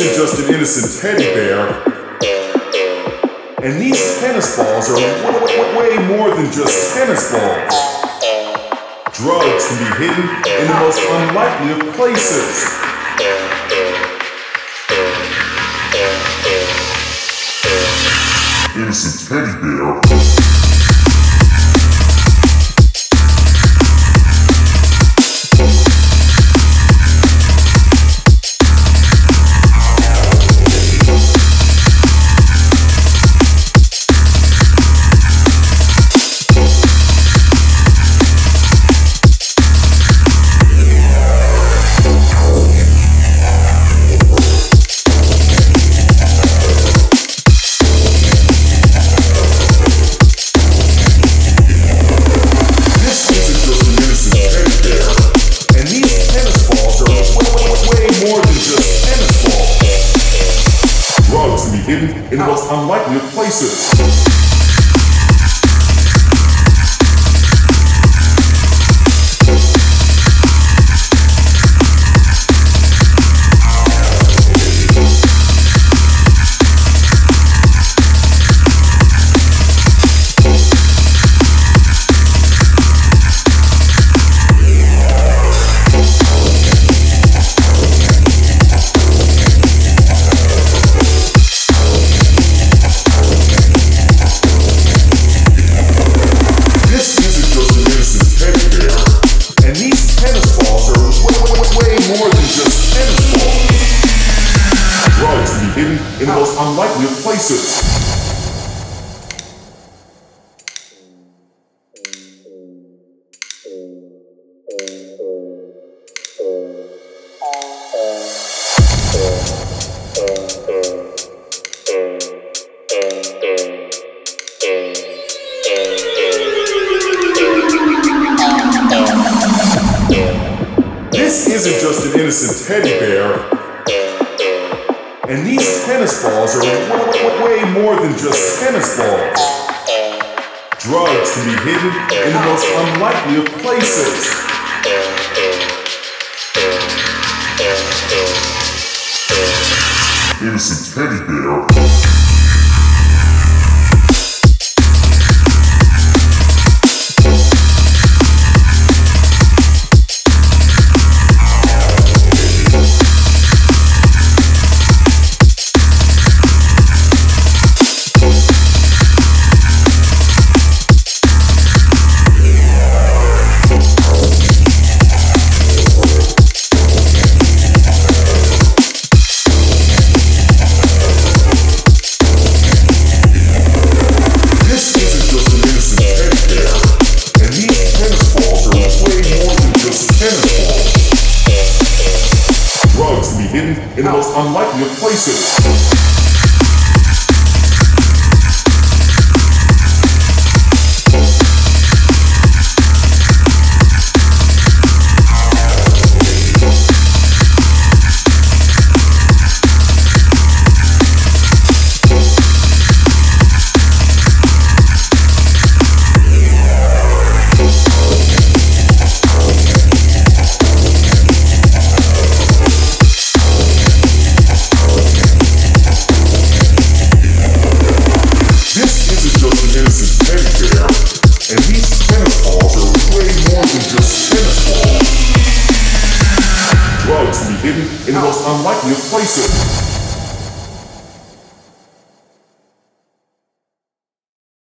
isn't just an innocent teddy bear. And these tennis balls are way, way more than just tennis balls. Drugs can be hidden in the most unlikely of places. Innocent teddy bear. In the most unlikely places. Hidden in the most unlikely of places. hidden in the most unlikely of places. Isn't just an innocent teddy bear. And these tennis balls are way, way more than just tennis balls. Drugs can be hidden in the most unlikely of places. Innocent teddy bear. In the most unlikely of places. Hidden in the most unlikely of places.